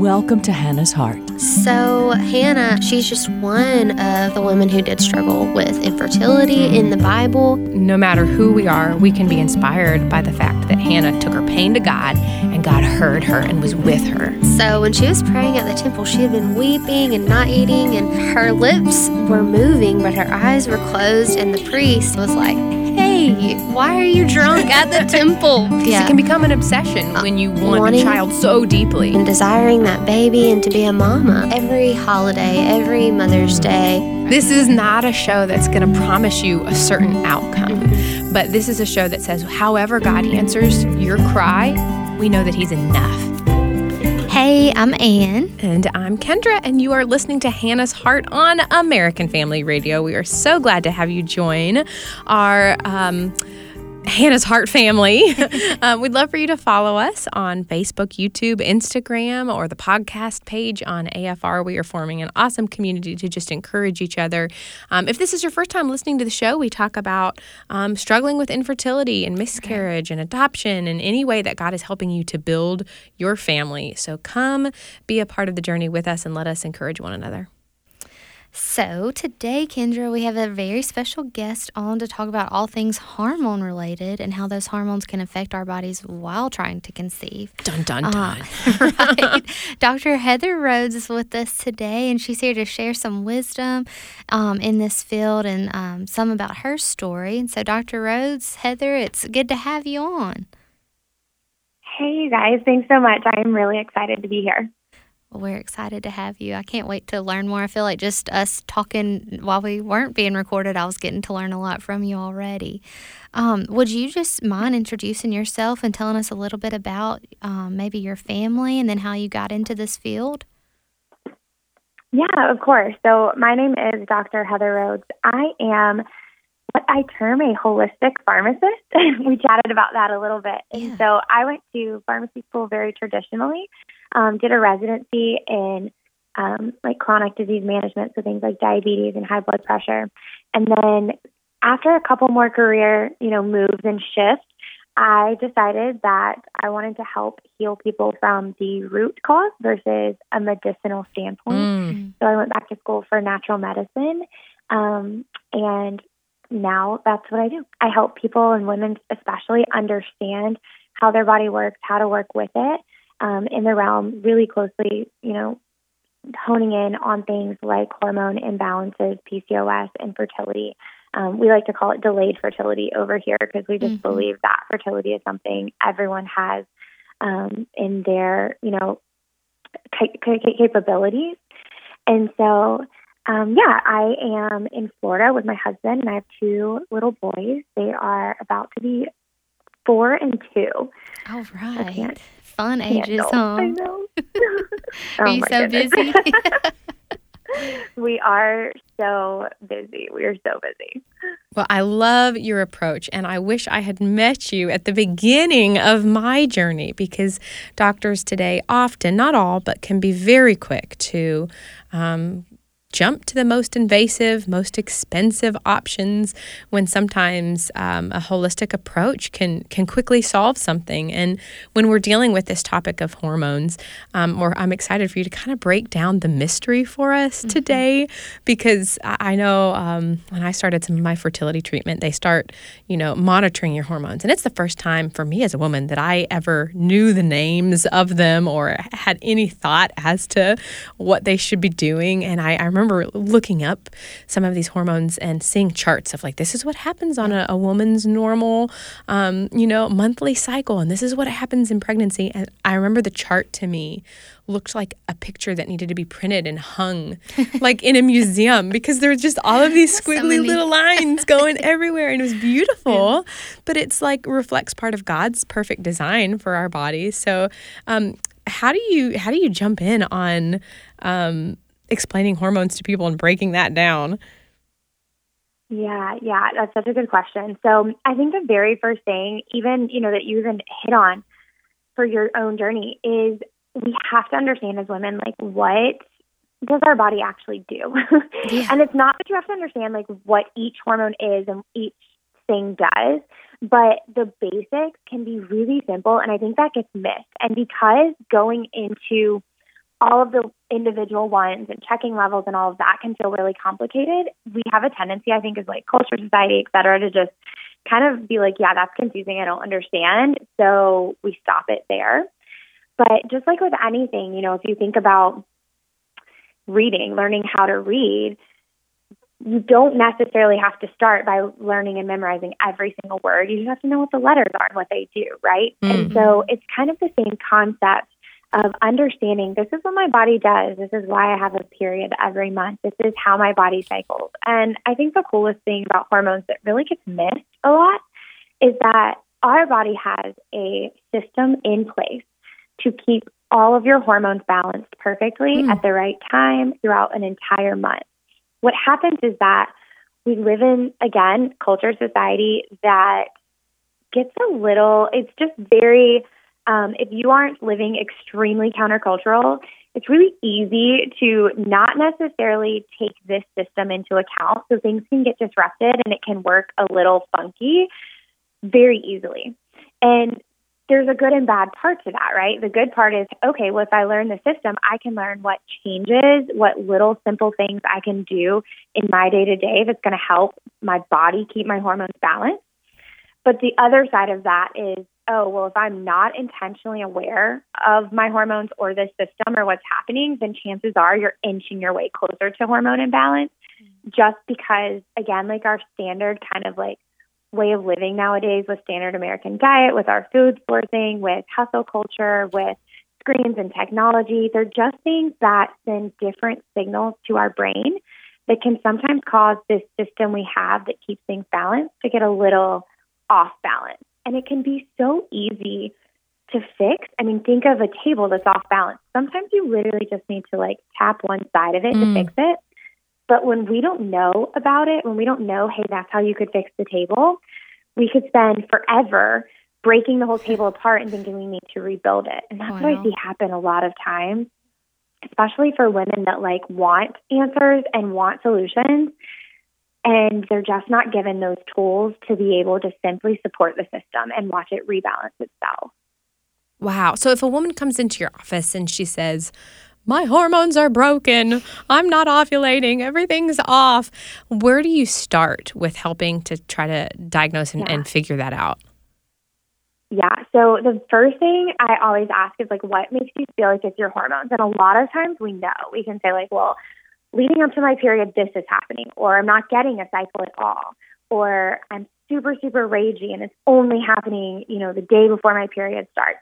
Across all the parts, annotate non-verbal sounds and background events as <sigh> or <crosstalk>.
Welcome to Hannah's Heart. So, Hannah, she's just one of the women who did struggle with infertility in the Bible. No matter who we are, we can be inspired by the fact that Hannah took her pain to God and God heard her and was with her. So, when she was praying at the temple, she had been weeping and not eating, and her lips were moving, but her eyes were closed, and the priest was like, Hey, why are you drunk at the temple? <laughs> Yeah. It can become an obsession when you want Wanting a child so deeply. And desiring that baby and to be a mama. Every holiday, every Mother's Day. This is not a show that's going to promise you a certain outcome, mm-hmm. but this is a show that says, however God answers your cry, we know that He's enough. Hey, I'm Ann. And I'm Kendra, and you are listening to Hannah's Heart on American Family Radio. We are so glad to have you join our. Um, Hannah's Heart family. um, <laughs> we'd love for you to follow us on Facebook, YouTube, Instagram, or the podcast page on AFR. We are forming an awesome community to just encourage each other. Um, if this is your first time listening to the show, we talk about um, struggling with infertility and miscarriage and adoption and any way that God is helping you to build your family. So come be a part of the journey with us and let us encourage one another. So, today, Kendra, we have a very special guest on to talk about all things hormone related and how those hormones can affect our bodies while trying to conceive. Dun, dun, uh, dun. Uh, <laughs> right. Dr. Heather Rhodes is with us today, and she's here to share some wisdom um, in this field and um, some about her story. And so, Dr. Rhodes, Heather, it's good to have you on. Hey, you guys. Thanks so much. I'm really excited to be here. Well, we're excited to have you. I can't wait to learn more. I feel like just us talking while we weren't being recorded, I was getting to learn a lot from you already. Um, would you just mind introducing yourself and telling us a little bit about um, maybe your family and then how you got into this field? Yeah, of course. So, my name is Dr. Heather Rhodes. I am I term a holistic pharmacist. <laughs> we chatted about that a little bit. Yeah. And so, I went to pharmacy school very traditionally um, did a residency in um, like chronic disease management, so things like diabetes and high blood pressure. And then after a couple more career, you know, moves and shifts, I decided that I wanted to help heal people from the root cause versus a medicinal standpoint. Mm. So I went back to school for natural medicine. Um, and now that's what I do. I help people and women, especially, understand how their body works, how to work with it, um, in the realm really closely, you know, honing in on things like hormone imbalances, PCOS, and fertility. Um, we like to call it delayed fertility over here because we just mm-hmm. believe that fertility is something everyone has um, in their, you know, capabilities. And so, um, yeah, I am in Florida with my husband, and I have two little boys. They are about to be four and two. All right fun ages, huh? I know. are <laughs> <laughs> oh you so goodness. busy? <laughs> we are so busy. We are so busy. Well, I love your approach, and I wish I had met you at the beginning of my journey because doctors today often, not all, but can be very quick to um, jump to the most invasive, most expensive options when sometimes um, a holistic approach can can quickly solve something. And when we're dealing with this topic of hormones, um, or I'm excited for you to kind of break down the mystery for us mm-hmm. today, because I know um, when I started some of my fertility treatment, they start, you know, monitoring your hormones, and it's the first time for me as a woman that I ever knew the names of them or had any thought as to what they should be doing. And I, I remember remember looking up some of these hormones and seeing charts of like this is what happens on a, a woman's normal, um, you know, monthly cycle, and this is what happens in pregnancy. And I remember the chart to me looked like a picture that needed to be printed and hung <laughs> like in a museum because there were just all of these <laughs> squiggly little lines going <laughs> everywhere and it was beautiful yeah. but it's like reflects part of god's perfect design for our bodies so um, how do you how do you jump in on um, explaining hormones to people and breaking that down? Yeah, yeah, that's such a good question. So I think the very first thing, even you know, that you even hit on for your own journey is we have to understand as women like what does our body actually do? <laughs> Yeah. and it's not that you have to understand like what each hormone is and each thing does, but the basics can be really simple and I think that gets missed. And because going into all of the individual ones and checking levels and all of that can feel really complicated. We have a tendency, I think, as like culture, society, et cetera, to just kind of be like, yeah, that's confusing. I don't understand. So we stop it there. But just like with anything, you know, if you think about reading, learning how to read, you don't necessarily have to start by learning and memorizing every single word. You just have to know what the letters are and what they do, right? Mm-hmm. And so it's kind of the same concept of understanding this is what my body does. This is why I have a period every month. This is how my body cycles. And I think the coolest thing about hormones that really gets missed a lot is that our body has a system in place to keep all of your hormones balanced perfectly mm. at the right time throughout an entire month. What happens is that we live in, again, culture, society that gets a little, it's just very, um, if you aren't living extremely countercultural, it's really easy to not necessarily take this system into account. So things can get disrupted and it can work a little funky very easily. And there's a good and bad part to that, right? The good part is, okay, well, if I learn the system, I can learn what changes, what little simple things I can do in my day to day that's going to help my body keep my hormones balanced. But the other side of that is, oh, well, if I'm not intentionally aware of my hormones or the system or what's happening, then chances are you're inching your way closer to hormone imbalance mm-hmm. just because, again, like our standard kind of like way of living nowadays with standard American diet, with our food sourcing, with hustle culture, with screens and technology. They're just things that send different signals to our brain that can sometimes cause this system we have that keeps things balanced to get a little off balance. And it can be so easy to fix. I mean, think of a table that's off balance. Sometimes you literally just need to like tap one side of it mm. to fix it. But when we don't know about it, when we don't know, hey, that's how you could fix the table, we could spend forever breaking the whole table apart and thinking we need to rebuild it. And that's what I see happen a lot of times, especially for women that like want answers and want solutions. And they're just not given those tools to be able to simply support the system and watch it rebalance itself. Wow. So if a woman comes into your office and she says, my hormones are broken. I'm not ovulating. Everything's off. Where do you start with helping to try to diagnose and, yeah. and figure that out? Yeah. So the first thing I always ask is like, what makes you feel like it's your hormones? And a lot of times we know we can say like, well, leading up to my period, this is happening, or I'm not getting a cycle at all, or I'm super, super ragey and it's only happening, you know, the day before my period starts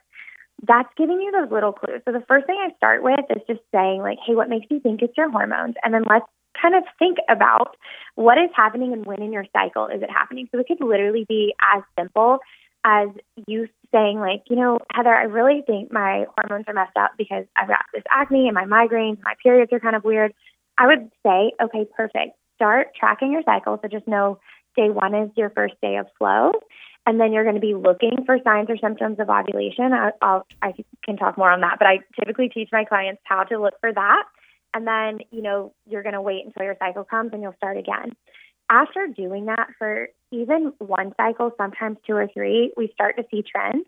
that's giving you those little clues. So the first thing I start with is just saying like, hey, what makes you think it's your hormones? And then let's kind of think about what is happening and when in your cycle is it happening. So it could literally be as simple as you saying like, you know, Heather, I really think my hormones are messed up because I've got this acne and my migraines, my periods are kind of weird. I would say, okay, perfect. Start tracking your cycle. So just know day one is your first day of flow and then you're going to be looking for signs or symptoms of ovulation. I, I'll, I can talk more on that, but I typically teach my clients how to look for that. And then, you know, you're going to wait until your cycle comes and you'll start again. After doing that for even one cycle, sometimes two or three, we start to see trends.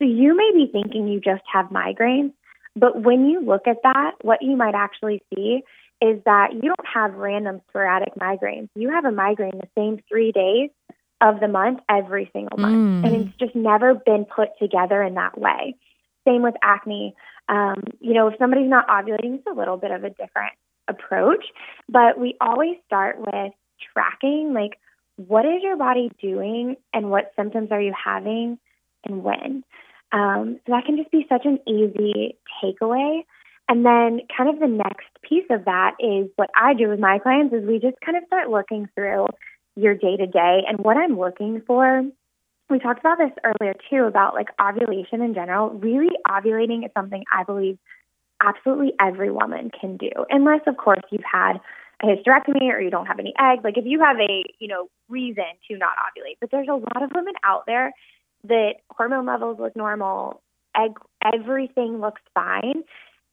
So you may be thinking you just have migraines, but when you look at that, what you might actually see is that you don't have random sporadic migraines. You have a migraine the same three days of the month every single month. Mm. And it's just never been put together in that way. Same with acne. Um, you know, if somebody's not ovulating, it's a little bit of a different approach, but we always start with tracking like what is your body doing and what symptoms are you having and when. Um, so that can just be such an easy takeaway. And then kind of the next piece of that is what I do with my clients is we just kind of start looking through your day to day and what I'm looking for. We talked about this earlier too about like ovulation in general. Really, ovulating is something I believe absolutely every woman can do, unless, of course, you've had a hysterectomy or you don't have any eggs. Like if you have a you know reason to not ovulate, but there's a lot of women out there that hormone levels look normal, egg everything looks fine,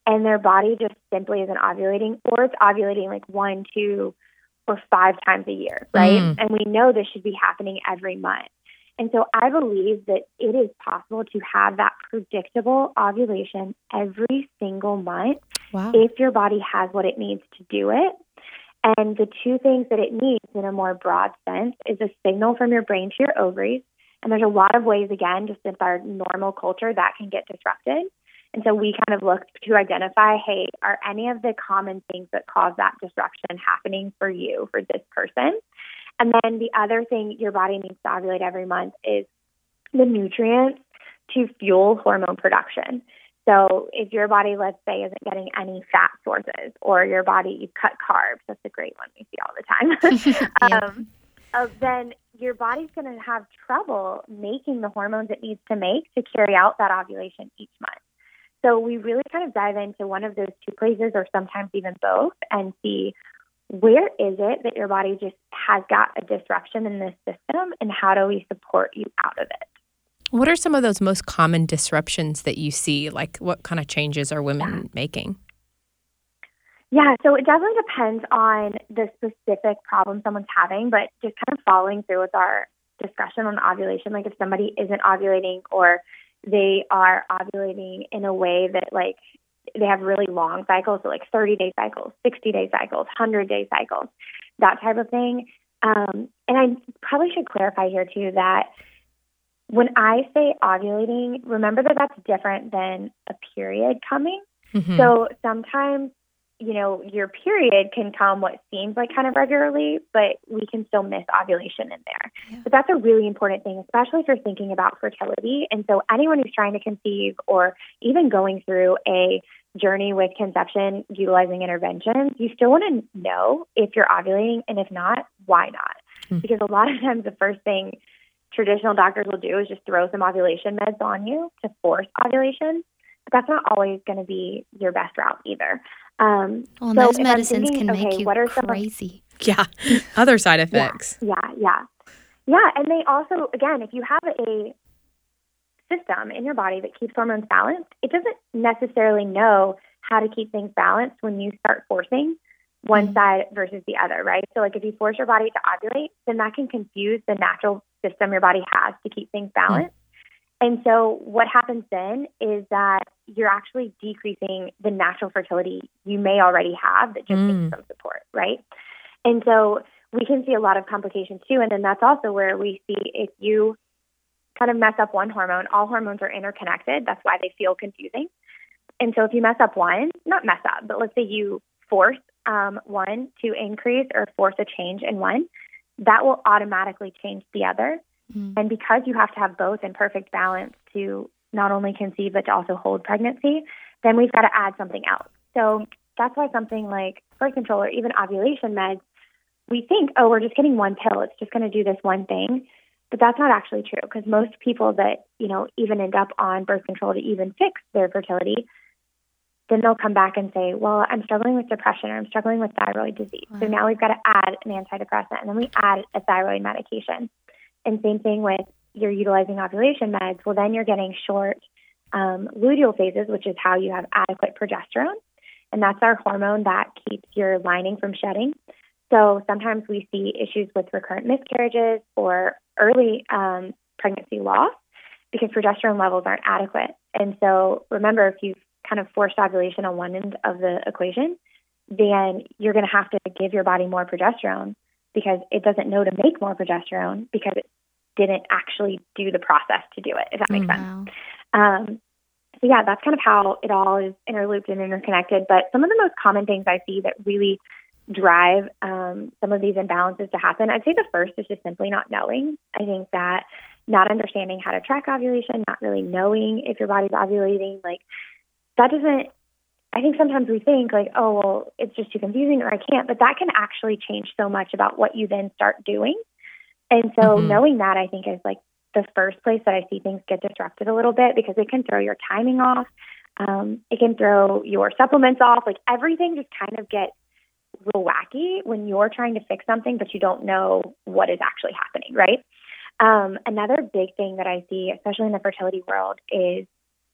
and their body just simply isn't ovulating, or it's ovulating like one, two or five times a year, right? Mm. And we know this should be happening every month. And so I believe that it is possible to have that predictable ovulation every single month wow. if your body has what it needs to do it. And the two things that it needs in a more broad sense is a signal from your brain to your ovaries. And there's a lot of ways, again, just in our normal culture that can get disrupted. And so we kind of looked to identify hey, are any of the common things that cause that disruption happening for you, for this person? And then the other thing your body needs to ovulate every month is the nutrients to fuel hormone production. So if your body, let's say, isn't getting any fat sources, or your body you cut carbs, that's a great one we see all the time. <laughs> yeah. <laughs> um, uh, then your body's going to have trouble making the hormones it needs to make to carry out that ovulation each month. So we really kind of dive into one of those two places, or sometimes even both, and see where is it that your body just has got a disruption in this system, and how do we support you out of it? What are some of those most common disruptions that you see? Like, what kind of changes are women yeah. making? Yeah, so it definitely depends on the specific problem someone's having, but just kind of following through with our discussion on ovulation, like if somebody isn't ovulating or they are ovulating in a way that like they have really long cycles, so like 30 day cycles, 60 day cycles, 100 day cycles, that type of thing. Um, and I probably should clarify here too that when I say ovulating, remember that that's different than a period coming. Mm-hmm. So sometimes, you know, your period can come what seems like kind of regularly, but we can still miss ovulation in there. Yeah. But that's a really important thing, especially if you're thinking about fertility. And so anyone who's trying to conceive or even going through a journey with conception utilizing interventions, you still want to know if you're ovulating and if not, why not? Mm-hmm. Because a lot of times the first thing traditional doctors will do is just throw some ovulation meds on you to force ovulation. But that's not always going to be your best route either. Um, well, so those medicines thinking, can okay, make you what are crazy. Some of, yeah, <laughs> other side effects. Yeah, yeah, yeah, yeah. And they also, again, if you have a system in your body that keeps hormones balanced, it doesn't necessarily know how to keep things balanced when you start forcing one mm-hmm. side versus the other, right? So, like if you force your body to ovulate, then that can confuse the natural system your body has to keep things balanced. And so, what happens then is that you're actually decreasing the natural fertility you may already have that just mm. needs some support, right? And so, we can see a lot of complications too. And then that's also where we see if you kind of mess up one hormone, all hormones are interconnected. That's why they feel confusing. And so, if you mess up one, not mess up, but let's say you force um, one to increase or force a change in one, that will automatically change the other. Mm-hmm. And because you have to have both in perfect balance to not only conceive but to also hold pregnancy, then we've got to add something else. So that's why something like birth control or even ovulation meds, we think, oh, we're just getting one pill. It's just going to do this one thing. But that's not actually true because most people that, you know, even end up on birth control to even fix their fertility then they'll come back and say, well, I'm struggling with depression or I'm struggling with thyroid disease. Wow. So now we've got to add an antidepressant and then we add a thyroid medication. And same thing with you're utilizing ovulation meds. Well, then you're getting short um, luteal phases, which is how you have adequate progesterone. And that's our hormone that keeps your lining from shedding. So sometimes we see issues with recurrent miscarriages or early um, pregnancy loss because progesterone levels aren't adequate. And so remember, if you've kind of forced ovulation on one end of the equation, then you're going to have to give your body more progesterone because it doesn't know to make more progesterone because it didn't actually do the process to do it, if that makes oh, sense. Um, so, yeah, that's kind of how it all is interlooped and interconnected. But some of the most common things I see that really drive um, some of these imbalances to happen, I'd say the first is just simply not knowing. I think that not understanding how to track ovulation, not really knowing if your body's ovulating, like that doesn't I think sometimes we think like, oh, well, it's just too confusing or I can't, but that can actually change so much about what you then start doing. And so mm-hmm. knowing that I think is like the first place that I see things get disrupted a little bit because it can throw your timing off. Um, it can throw your supplements off. Like everything just kind of gets real wacky when you're trying to fix something, but you don't know what is actually happening, right? Um, another big thing that I see, especially in the fertility world, is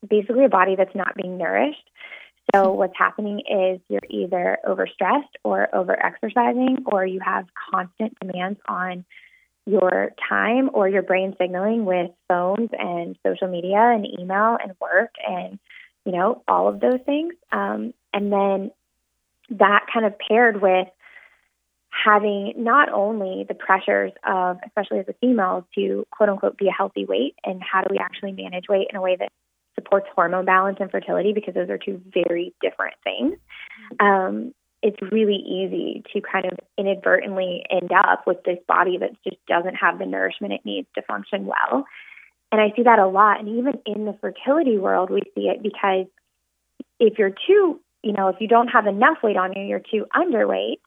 basically a body that's not being nourished. So what's happening is you're either overstressed or overexercising, or you have constant demands on your time or your brain signaling with phones and social media and email and work and you know all of those things. Um, And then that kind of paired with having not only the pressures of, especially as a female, to quote unquote be a healthy weight and how do we actually manage weight in a way that supports hormone balance and fertility because those are two very different things. Um, it's really easy to kind of inadvertently end up with this body that just doesn't have the nourishment it needs to function well. And I see that a lot. And even in the fertility world, we see it because if you're too, you know, if you don't have enough weight on you, you're too underweight,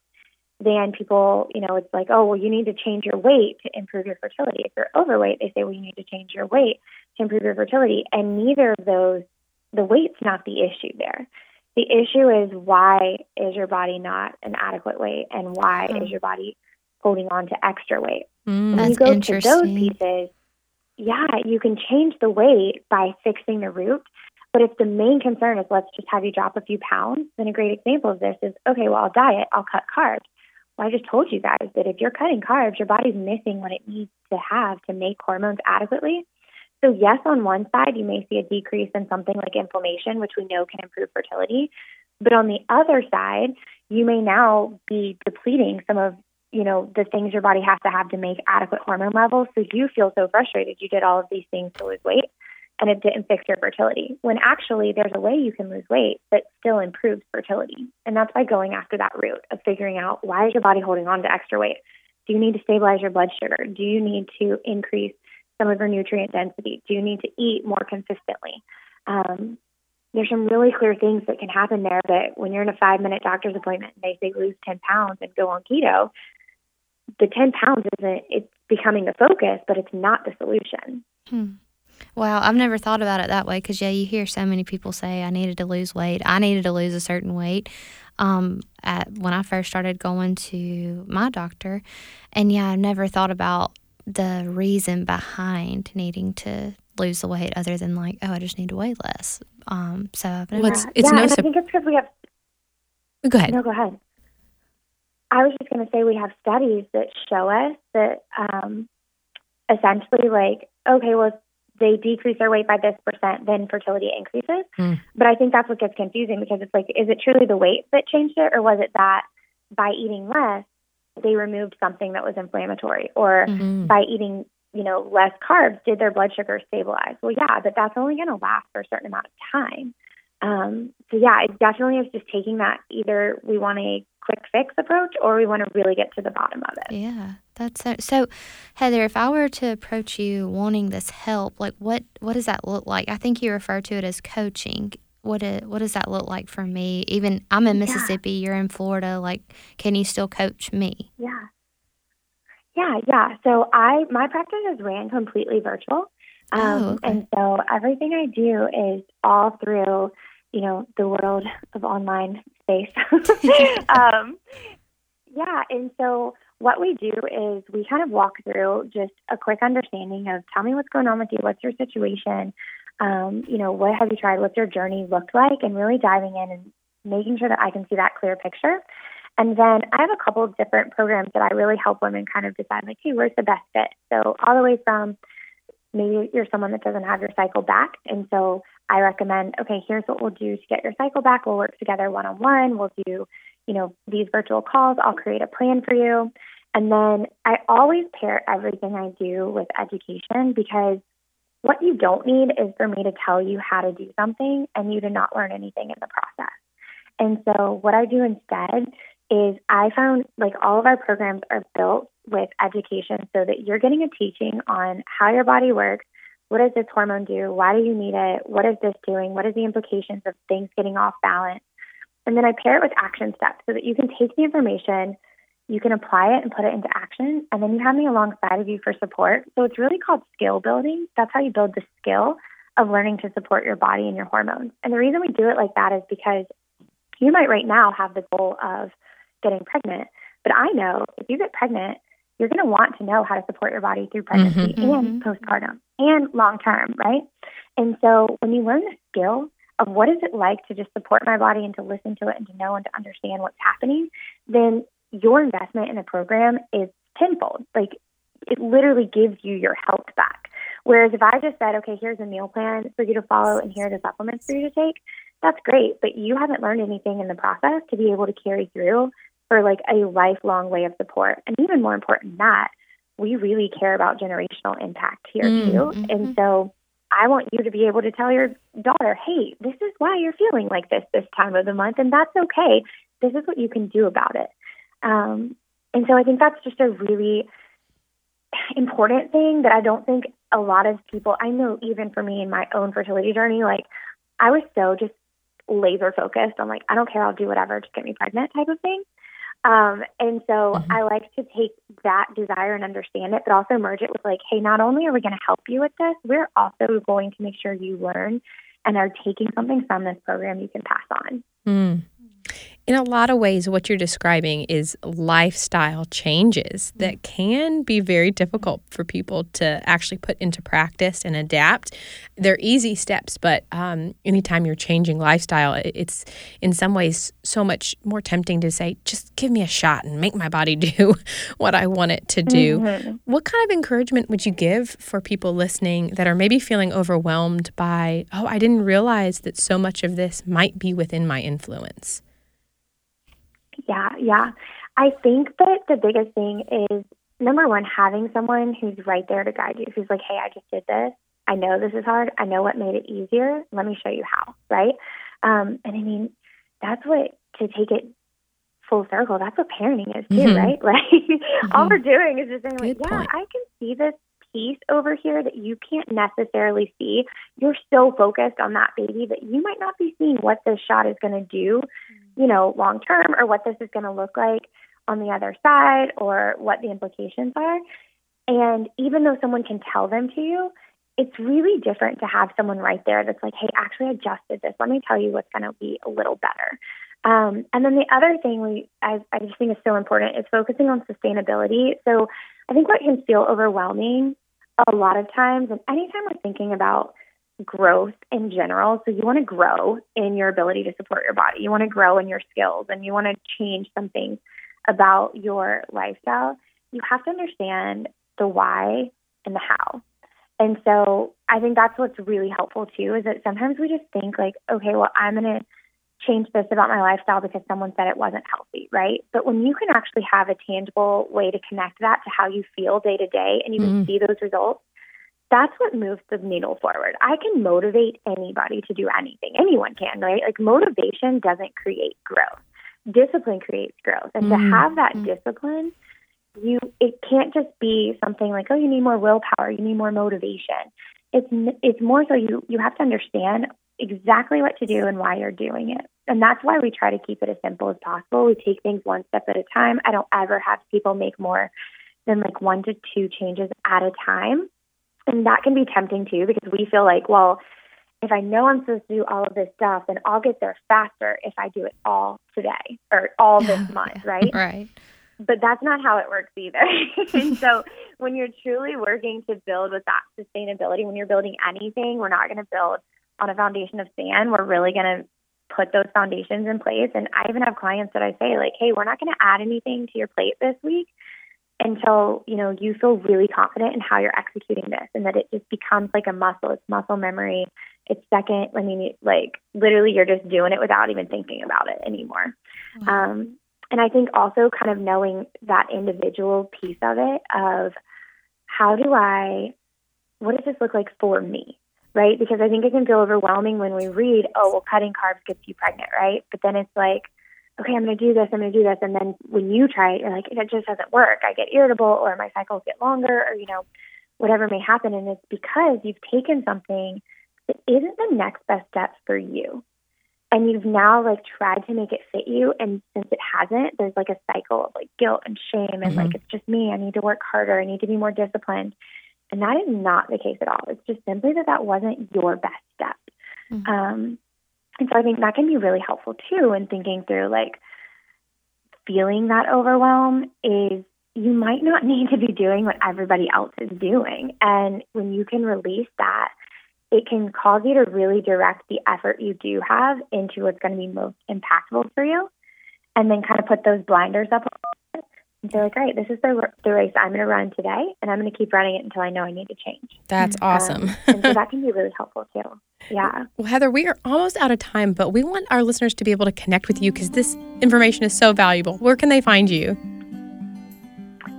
then people, you know, it's like, oh, well, you need to change your weight to improve your fertility. If you're overweight, they say, well, you need to change your weight improve your fertility. And neither of those, the weight's not the issue there. The issue is why is your body not an adequate weight and why oh. is your body holding on to extra weight? Mm, when you go to those pieces, yeah, you can change the weight by fixing the root. But if the main concern is let's just have you drop a few pounds, then a great example of this is okay, well, I'll diet, I'll cut carbs. Well, I just told you guys that if you're cutting carbs, your body's missing what it needs to have to make hormones adequately. So, yes, on one side, you may see a decrease in something like inflammation, which we know can improve fertility. But on the other side, you may now be depleting some of you know the things your body has to have to make adequate hormone levels. So you feel so frustrated you did all of these things to lose weight and it didn't fix your fertility. When actually there's a way you can lose weight that still improves fertility. And that's by going after that root of figuring out why is your body holding on to extra weight? Do you need to stabilize your blood sugar? Do you need to increase some of your nutrient density? Do you need to eat more consistently? Um, there's some really clear things that can happen there that when you're in a five minute doctor's appointment and they say lose 10 pounds and go on keto, the 10 pounds isn't, it's becoming the focus, but it's not the solution. Hmm. Wow, I've never thought about it that way because, yeah, you hear so many people say, I needed to lose weight. I needed to lose a certain weight um, at, when I first started going to my doctor. And, yeah, I never thought about the reason behind needing to lose the weight other than like, oh, I just need to weigh less. Um, so I've never. Well, it's, it's yeah, no. I think it's because we have. Go ahead. No, go ahead. I was just going to say we have studies that show us that um, essentially, like, okay, well, they decrease their weight by this percent, then fertility increases. Mm. But I think that's what gets confusing because it's like, is it truly the weight that changed it, or was it that by eating less, they removed something that was inflammatory or mm-hmm. by eating you know less carbs did their blood sugar stabilize? Well yeah but that's only going to last for a certain amount of time. Um, so yeah it definitely is just taking that either we want a quick fix approach or we want to really get to the bottom of it. Yeah that's so, so heather if i were to approach you wanting this help like what what does that look like? I think you refer to it as coaching what it, what does that look like for me? Even I'm in Mississippi, yeah. you're in Florida. Like, can you still coach me? Yeah, yeah, yeah. So I my practice is ran completely virtual, um, oh, okay. and so everything I do is all through you know the world of online space. <laughs> <laughs> um, yeah, and so what we do is we kind of walk through just a quick understanding of tell me what's going on with you, what's your situation, um, you know, what have you tried? What's your journey looked like? And really diving in and making sure that I can see that clear picture. And then I have a couple of different programs that I really help women kind of decide, like, hey, where's the best fit? So, all the way from maybe you're someone that doesn't have your cycle back. And so I recommend, okay, here's what we'll do to get your cycle back. We'll work together one on one. We'll do, you know, these virtual calls. I'll create a plan for you. And then I always pair everything I do with education because what you don't need is for me to tell you how to do something and you to not learn anything in the process. And so, what I do instead is I found like all of our programs are built with education so that you're getting a teaching on how your body works. What does this hormone do? Why do you need it? What is this doing? What are the implications of things getting off balance? And then I pair it with action steps so that you can take the information you can apply it and put it into action. And then you have me alongside of you for support. So it's really called skill building. That's how you build the skill of learning to support your body and your hormones. And the reason we do it like that is because you might right now have the goal of getting pregnant. But I know if you get pregnant, you're going to want to know how to support your body through pregnancy mm-hmm, and mm-hmm. postpartum and long term, right? And so when you learn the skill of what is it like to just support my body and to listen to it and to know and to understand what's happening, then your investment in a program is tenfold. Like it literally gives you your health back. Whereas if I just said, okay, here's a meal plan for you to follow and here are the supplements for you to take, that's great, but you haven't learned anything in the process to be able to carry through for like a lifelong way of support. And even more important than that, we really care about generational impact here mm-hmm. too. And so I want you to be able to tell your daughter, hey, this is why you're feeling like this this time of the month, and that's okay. This is what you can do about it. Um, and so I think that's just a really important thing that I don't think a lot of people, I know even for me in my own fertility journey, like I was so just laser focused on like, I don't care, I'll do whatever to get me pregnant type of thing. Um, and so mm-hmm. I like to take that desire and understand it, but also merge it with like, hey, not only are we going to help you with this, we're also going to make sure you learn and are taking something from this program you can pass on. Mm in a lot of ways, what you're describing is lifestyle changes that can be very difficult for people to actually put into practice and adapt. They're easy steps, but um, anytime you're changing lifestyle, it's in some ways so much more tempting to say, just give me a shot and make my body <laughs> do what I want it to do. Mm-hmm. What kind of encouragement would you give for people listening that are maybe feeling overwhelmed by, oh, I didn't realize that so much of this might be within my influence? Yeah, yeah. I think that the biggest thing is number one, having someone who's right there to guide you, who's like, hey, I just did this. I know this is hard. I know what made it easier. Let me show you how, right? Um, and I mean, that's what, to take it full circle, that's what parenting is too, mm-hmm. right? <laughs> Like, mm-hmm. all we're doing is just saying, like, yeah, point. I can see this piece over here that you can't necessarily see. You're so focused on that baby that you might not be seeing what this shot is going to do you know, long term or what this is going to look like on the other side or what the implications are. And even though someone can tell them to you, it's really different to have someone right there that's like, hey, actually, I just did this. Let me tell you what's going to be a little better. Um, and then the other thing we I, I just think is so important is focusing on sustainability. So I think what can feel overwhelming a lot of times, and anytime we're thinking about growth in general. So you want to grow in your ability to support your body. You want to grow in your skills and you want to change something about your lifestyle. You have to understand the why and the how. And so I think that's what's really helpful too is that sometimes we just think like, okay, well, I'm going to change this about my lifestyle because someone said it wasn't healthy, right? But when you can actually have a tangible way to connect that to how you feel day to day and you can mm-hmm. see those results, that's what moves the needle forward. I can motivate anybody to do anything. Anyone can, right? Like motivation doesn't create growth. Discipline creates growth. And mm-hmm. to have that mm-hmm. discipline, you it can't just be something like, oh, you need more willpower, you need more motivation. It's it's more so you you have to understand exactly what to do and why you're doing it. And that's why we try to keep it as simple as possible. We take things one step at a time. I don't ever have people make more than like one to two changes at a time and that can be tempting too because we feel like, well, if I know I'm supposed to do all of this stuff, then I'll get there faster if I do it all today or all this <laughs> month, right? right. But that's not how it works either. <laughs> and so when you're truly working to build with that sustainability, when you're building anything, we're not going to build on a foundation of sand. We're really going to put those foundations in place. And I even have clients that I say, like, hey, we're not going to add anything to your plate this week until you know you feel really confident in how you're executing this and that it just becomes like a muscle it's muscle memory it's second i mean like literally you're just doing it without even thinking about it anymore wow. um, and i think also kind of knowing that individual piece of it of how do i what does this look like for me right because i think it can feel overwhelming when we read oh well cutting carbs gets you pregnant right but then it's like okay, I'm going to do this, I'm going to do this. And then when you try it, you're like, it just doesn't work. I get irritable or my cycles get longer or, you know, whatever may happen. And it's because you've taken something that isn't the next best step for you. And you've now like tried to make it fit you. And since it hasn't, there's like a cycle of like guilt and shame and mm-hmm. like, it's just me. I need to work harder. I need to be more disciplined. And that is not the case at all. It's just simply that that wasn't your best step. Mm-hmm. Um, and so I think that can be really helpful too in thinking through like feeling that overwhelm is you might not <laughs> need to be doing what everybody else is doing. And when you can release that, it can cause you to really direct the effort you do have into what's going to be most impactful for you. And then kind of put those blinders up And so, like, all right, this is the, the race I'm going to run today, and I'm going to keep running it until I know I need to change. That's awesome. Um, and so <laughs> that can be really helpful too. Yeah. Well, Heather, we are almost out of time, but we want our listeners to be able to connect with you because this information is so valuable. Where can they find you?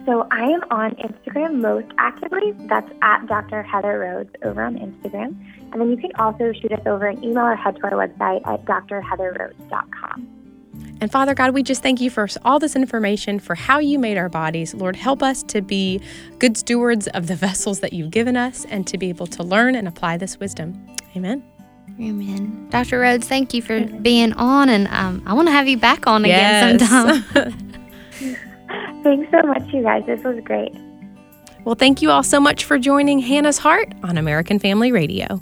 So I am on Instagram most actively. That's at Dr. Heather Rhodes over on Instagram. And then you can also shoot us over an email or head to our website at drheatherrhodes.com. And Father God, we just thank you for all this information, for how you made our bodies. Lord, help us to be good stewards of the <laughs> vessels that you've given us and to be able to learn and apply this wisdom. Amen. Amen. Dr. Rhodes, thank you for being on, and um, I want to have you back on yes. again sometime. <laughs> Thanks so much, you guys. This was great. Well, thank you all so much for joining Hannah's Heart on American Family Radio.